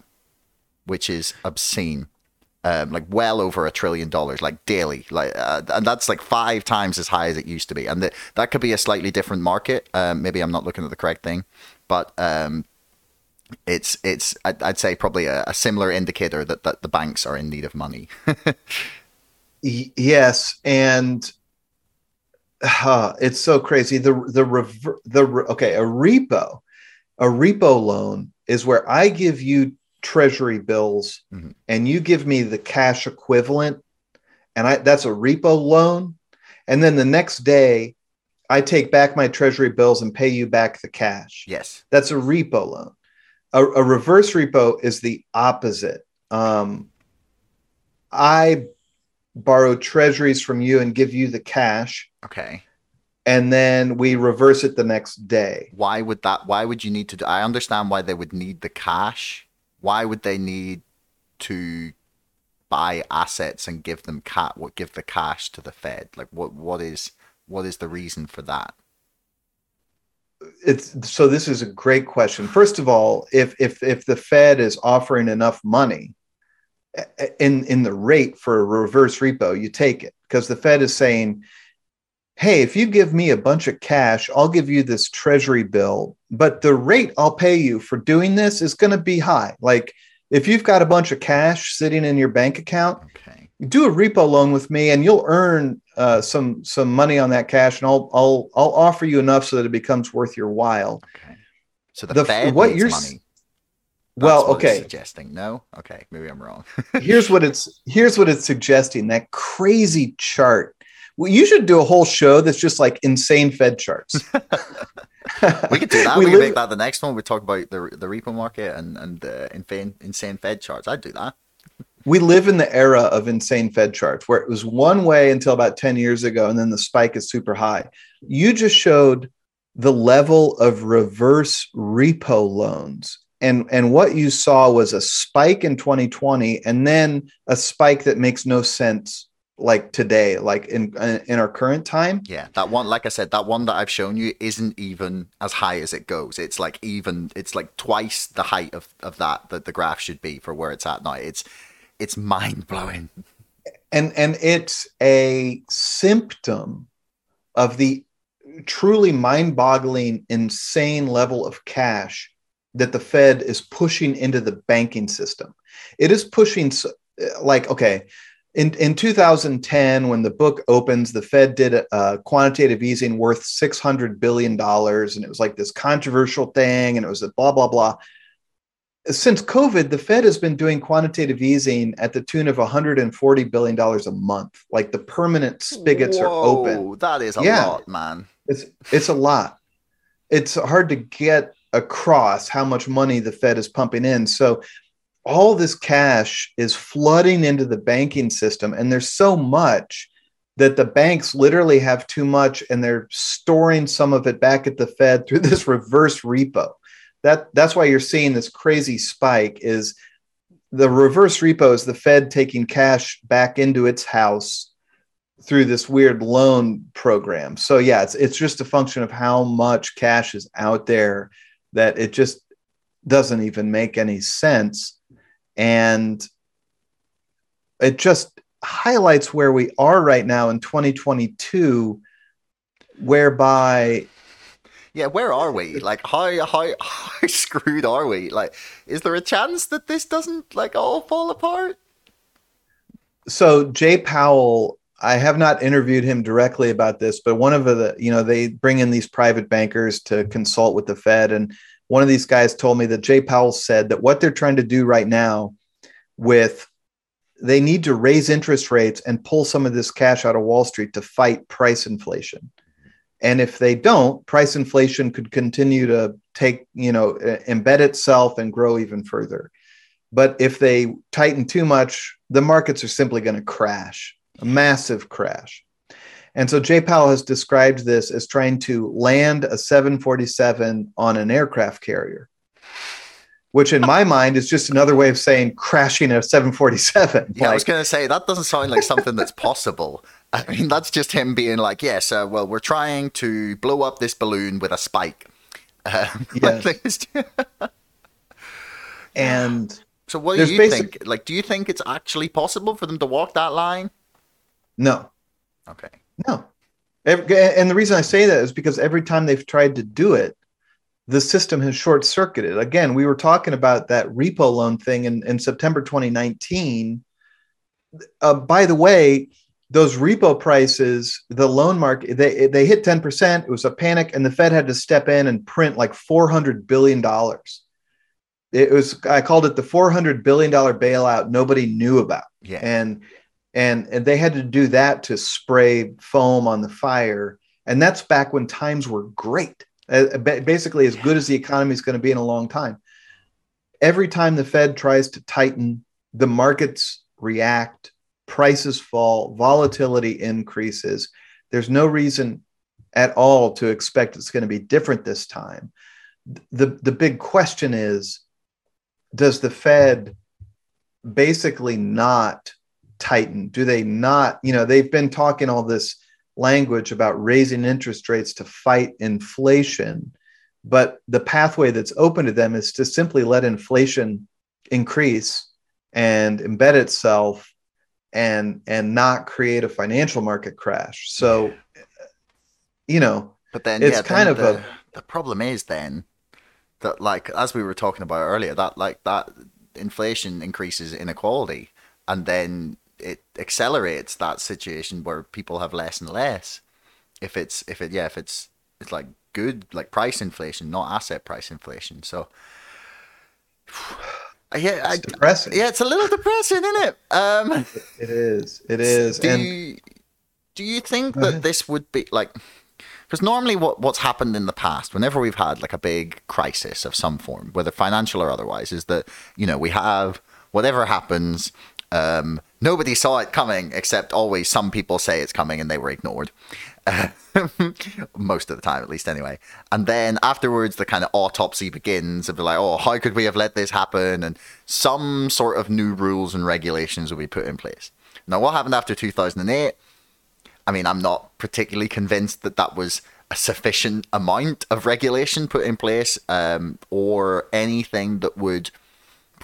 which is obscene. Um, like well over a trillion dollars, like daily, like, uh, and that's like five times as high as it used to be. And the, that could be a slightly different market. Um, maybe I'm not looking at the correct thing, but um, it's it's I'd, I'd say probably a, a, similar indicator that that the banks are in need of money. yes, and uh, it's so crazy. The the rever- the okay a repo a repo loan is where I give you treasury bills mm-hmm. and you give me the cash equivalent and I that's a repo loan and then the next day I take back my treasury bills and pay you back the cash. Yes. That's a repo loan. A, a reverse repo is the opposite. Um, I borrow treasuries from you and give you the cash. Okay and then we reverse it the next day. Why would that? Why would you need to? Do, I understand why they would need the cash. Why would they need to buy assets and give them cat? What give the cash to the Fed? Like what? What is what is the reason for that? It's so. This is a great question. First of all, if if if the Fed is offering enough money eh, eh, in in the rate for a reverse repo, you take it because the Fed is saying hey, if you give me a bunch of cash, I'll give you this treasury bill, but the rate I'll pay you for doing this is going to be high. Like if you've got a bunch of cash sitting in your bank account, okay. do a repo loan with me and you'll earn uh, some some money on that cash and I'll I'll I'll offer you enough so that it becomes worth your while. Okay. So the, the Fed what needs you're, money. well, what it's okay. suggesting no. Okay, maybe I'm wrong. here's what it's here's what it's suggesting. That crazy chart. Well, you should do a whole show that's just like insane Fed charts. we could do that. We We, could live- make that the next one. We talk about the the repo market and and the insane insane Fed charts. I'd do that. we live in the era of insane Fed charts where it was one way until about 10 years ago, and then the spike is super high. You just showed the level of reverse repo loans. And, and what you saw was a spike in 2020 and then a spike that makes no sense like today, like in uh, in our current time. Yeah, that one, like I said, that one that I've shown you isn't even as high as it goes. It's like even, it's like twice the height of, of that that the graph should be for where it's at now. It's it's mind blowing. and and it's a symptom of the truly mind-boggling insane level of cash that the fed is pushing into the banking system it is pushing uh, like okay in, in 2010 when the book opens the fed did a, a quantitative easing worth 600 billion dollars and it was like this controversial thing and it was a blah blah blah since COVID, the Fed has been doing quantitative easing at the tune of 140 billion dollars a month. Like the permanent spigots are open. That is a Yeah. lot, man. It's it's a lot. It's hard to get across how much money the Fed is pumping in. So all this cash is flooding into the banking system, and there's so much that the banks literally have too much, and they're storing some of it back at the Fed through this reverse repo. That that's why you're seeing this crazy spike. Is the reverse repo is the Fed taking cash back into its house through this weird loan program. So yeah, it's it's just a function of how much cash is out there that it just doesn't even make any sense and it just highlights where we are right now in 2022 whereby Yeah, where are we? Like, how how how screwed are we? Like, is there a chance that this doesn't like all fall apart? so Jay Powell, I have not interviewed him directly about this, but one of the, you know, they bring in these private bankers to consult with the Fed. And one of these guys told me that Jay Powell said that what they're trying to do right now with they need to raise interest rates and pull some of this cash out of Wall Street to fight price inflation. And if they don't, price inflation could continue to take, you know, embed itself and grow even further. But if they tighten too much, the markets are simply going to crash, a massive crash. And so Jay Powell has described this as trying to land a 747 on an aircraft carrier, which in my mind is just another way of saying crashing a 747. Yeah, I was gonna say that doesn't sound like something that's possible. I mean, that's just him being like, yes, uh, well, we're trying to blow up this balloon with a spike. Um, Yes. like, and so, what do you basic- think? Like, do you think it's actually possible for them to walk that line? no, Okay. No. And the reason I say that is because every time they've tried to do it, the system has short circuited. Again, we were talking about that repo loan thing in, in September 2019. Uh, by the way, those repo prices, the loan market, they, they hit 10%. It was a panic, and the Fed had to step in and print like $400 billion. It was, I called it the $400 billion bailout nobody knew about Yeah. and and and they had to do that to spray foam on the fire. And that's back when times were great. Uh, basically as good as the economy is going to be in a long time. Every time the fed tries to tighten the markets react prices fall volatility increases. There's no reason at all to expect it's going to be different this time. The the big question is does the fed basically not tighten? Do they not, you know, they've been talking all this language about raising interest rates to fight inflation, but the pathway that's open to them is to simply let inflation increase and embed itself and and not create a financial market crash. So you know, But then, It's yeah, kind then of a- the, the problem is then that, like, as we were talking about earlier, that like that inflation increases inequality, and then it accelerates that situation where people have less and less. If it's if it yeah if it's it's like good like price inflation, not asset price inflation. So Yeah, it's I, depressing. Yeah, it's a little depressing, isn't it? Um, it is. It is. Do and you, do you think that this would be like? Because normally, what what's happened in the past, whenever we've had like a big crisis of some form, whether financial or otherwise, is that you know we have whatever happens. Um, nobody saw it coming, except always some people say it's coming and they were ignored. most of the time, at least, anyway. And then afterwards, the kind of autopsy begins of like, oh, how could we have let this happen? And some sort of new rules and regulations will be put in place. Now, what happened after 2008? I mean, I'm not particularly convinced that that was a sufficient amount of regulation put in place um, or anything that would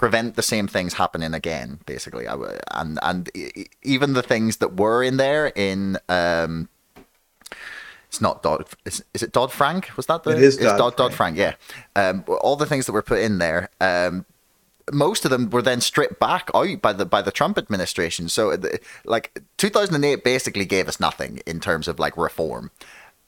prevent the same things happening again basically I, and and even the things that were in there in um, it's not Dodd. Is, is it Dodd Frank? Was that the? It is Dodd, Dodd Frank. Yeah. Um, all the things that were put in there. Um, most of them were then stripped back out by the by the Trump administration. So, like 2008 basically gave us nothing in terms of like reform,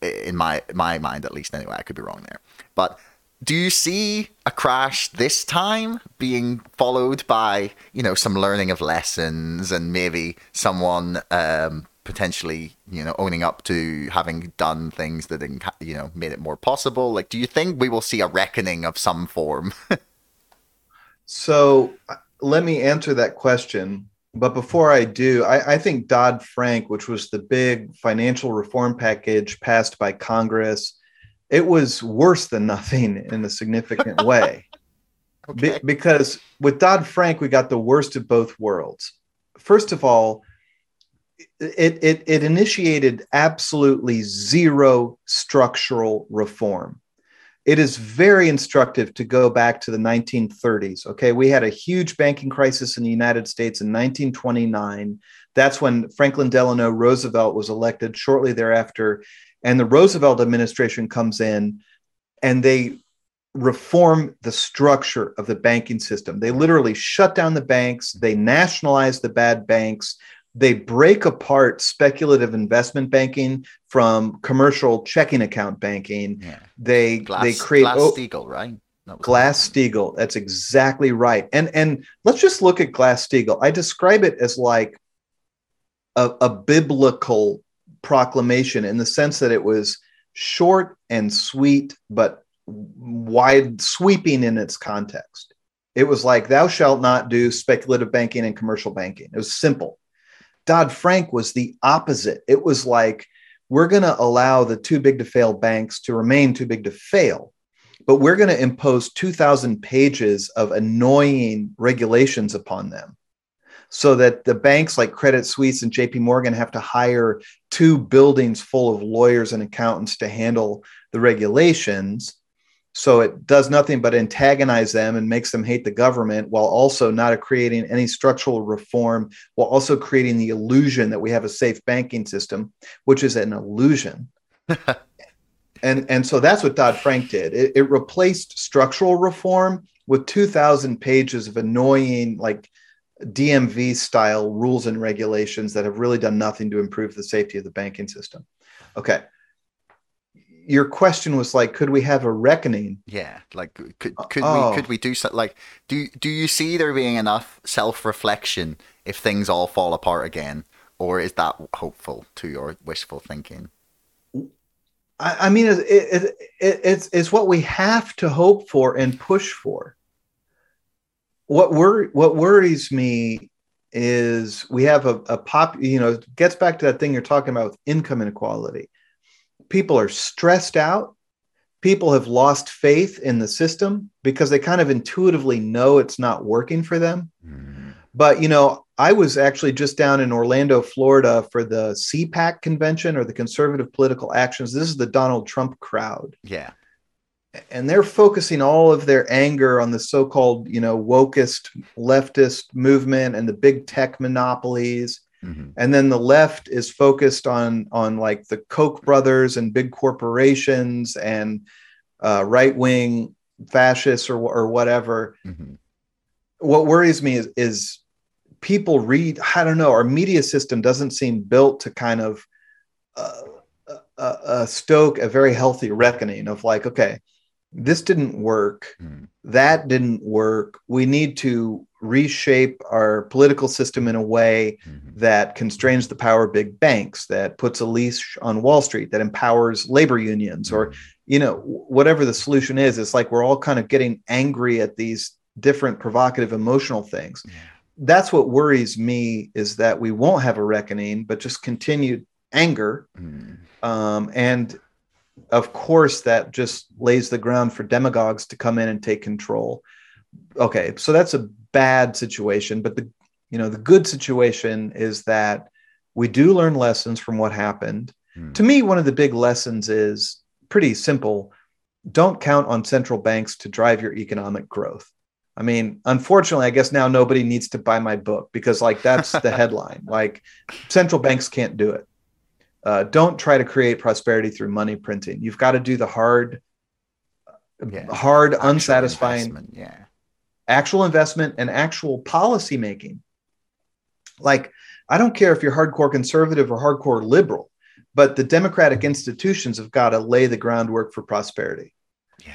in my my mind at least. Anyway, I could be wrong there, but do you see a crash this time being followed by you know some learning of lessons and maybe someone um, potentially you know owning up to having done things that you know made it more possible? Like do you think we will see a reckoning of some form? So uh, let me answer that question but before i do I, I think dodd-frank which was the big financial reform package passed by congress it was worse than nothing in a significant way okay. Be- because with dodd-frank we got the worst of both worlds first of all it, it, it initiated absolutely zero structural reform. It is very instructive to go back to the 1930s. Okay, we had a huge banking crisis in the United States in 1929. That's when Franklin Delano Roosevelt was elected shortly thereafter. And the Roosevelt administration comes in and they reform the structure of the banking system. They literally shut down the banks, they nationalize the bad banks, they break apart speculative investment banking from commercial checking account banking. Yeah. They Glass, they create Glass Steagall, right? Glass Steagall. That's exactly right. And and let's just look at Glass Steagall. I describe it as like a, a biblical proclamation in the sense that it was short and sweet, but wide sweeping in its context. It was like, thou shalt not do speculative banking and commercial banking. It was simple. Dodd Frank was the opposite. It was like, we're going to allow the too big to fail banks to remain too big to fail, but we're going to impose 2,000 pages of annoying regulations upon them so that the banks like Credit Suisse and JP Morgan have to hire two buildings full of lawyers and accountants to handle the regulations so it does nothing but antagonize them and makes them hate the government while also not creating any structural reform, while also creating the illusion that we have a safe banking system, which is an illusion. and, and so that's what Dodd Frank did. It, it replaced structural reform with 2,000 pages of annoying, like DMV style rules and regulations that have really done nothing to improve the safety of the banking system. Okay your question was like, could we have a reckoning? Yeah, like could could oh. we could we do something like do do you see there being enough self reflection if things all fall apart again, or is that hopeful to your wishful thinking? I, I mean, it, it, it, it's it's what we have to hope for and push for. What wor- what worries me is we have a, a pop. You know, gets back to that thing you're talking about with income inequality people are stressed out. People have lost faith in the system because they kind of intuitively know it's not working for them. Mm. But, you know, I was actually just down in Orlando, Florida for the CPAC convention or the Conservative Political Actions. This is the Donald Trump crowd. Yeah. And they're focusing all of their anger on the so called, you know, wokest leftist movement and the big tech monopolies Mm-hmm. And then the left is focused on on like the Koch brothers and big corporations and uh, right wing fascists or or whatever. Mm-hmm. What worries me is is people read. I don't know. Our media system doesn't seem built to kind of uh, uh, uh, stoke a very healthy reckoning of like, okay, this didn't work. Mm. That didn't work. We need to reshape our political system in a way mm-hmm. that constrains the power of big banks, that puts a leash on Wall Street, that empowers labor unions, mm-hmm. or you know whatever the solution is. It's like we're all kind of getting angry at these different provocative emotional things. Yeah. That's what worries me is that we won't have a reckoning, but just continued anger. Mm. Um, and of course, that just lays the ground for demagogues to come in and take control. Okay, so that's a bad situation, but the you know the good situation is that we do learn lessons from what happened. Hmm. To me, one of the big lessons is pretty simple. Don't count on central banks to drive your economic growth. I mean, unfortunately, I guess now nobody needs to buy my book because, like, that's the headline. Like, central banks can't do it. Uh, don't try to create prosperity through money printing. You've got to do the hard, yeah. hard, Actual unsatisfying, yeah actual investment and actual policy making. Like, I don't care if you're hardcore conservative or hardcore liberal, but the democratic institutions have got to lay the groundwork for prosperity. Yeah.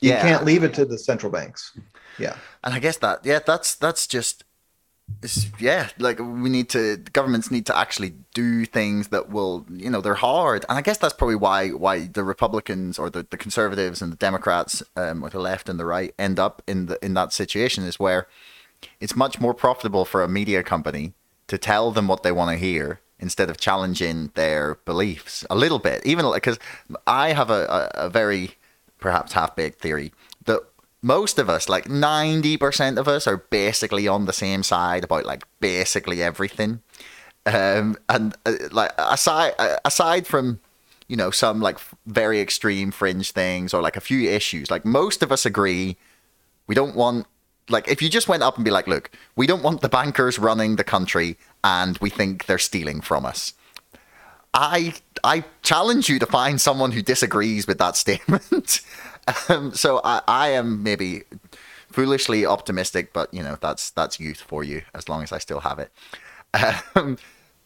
You yeah. can't leave it to the central banks. Yeah. And I guess that, yeah, that's, that's just, yeah, like we need to, governments need to actually do things that will, you know, they're hard. And I guess that's probably why, why the Republicans or the, the conservatives and the Democrats, um, or the left and the right end up in the, in that situation is where it's much more profitable for a media company to tell them what they want to hear instead of challenging their beliefs a little bit. Even because I have a, a, a very perhaps half baked theory that most of us, like 90% of us, are basically on the same side about like basically everything. Um, and uh, like aside uh, aside from you know some like very extreme fringe things or like a few issues, like most of us agree we don't want like if you just went up and be like, look, we don't want the bankers running the country and we think they're stealing from us. I I challenge you to find someone who disagrees with that statement. Um, so I, I am maybe foolishly optimistic, but you know that's that's youth for you as long as I still have it. Um,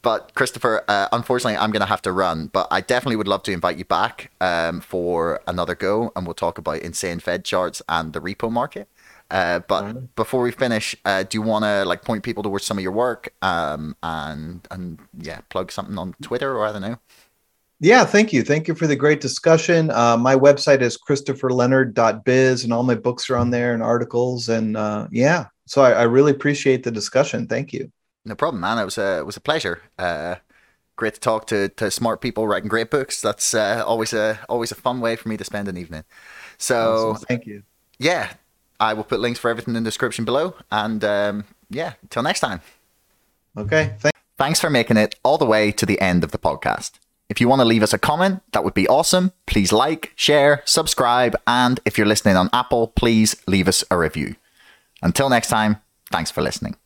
but Christopher, uh, unfortunately, I'm going to have to run. But I definitely would love to invite you back um, for another go, and we'll talk about insane Fed charts and the repo market. Uh, but mm-hmm. before we finish, uh, do you want to like point people towards some of your work um, and and yeah, plug something on Twitter or I don't know? Yeah, thank you. Thank you for the great discussion. Uh, my website is christopherleonard.biz, and all my books are on there and articles. And uh, yeah, so I, I, really appreciate the discussion. Thank you. No problem, man. It was a it was a pleasure. Uh, great to talk to, to smart people writing great books. That's uh, always a always a fun way for me to spend an evening. So awesome. thank you. Yeah, I will put links for everything in the description below. And um, yeah, until next time. Okay. Thanks for making it all the way to the end of the podcast. If you want to leave us a comment, that would be awesome. Please like, share, subscribe, and if you're listening on Apple, please leave us a review. Until next time, thanks for listening.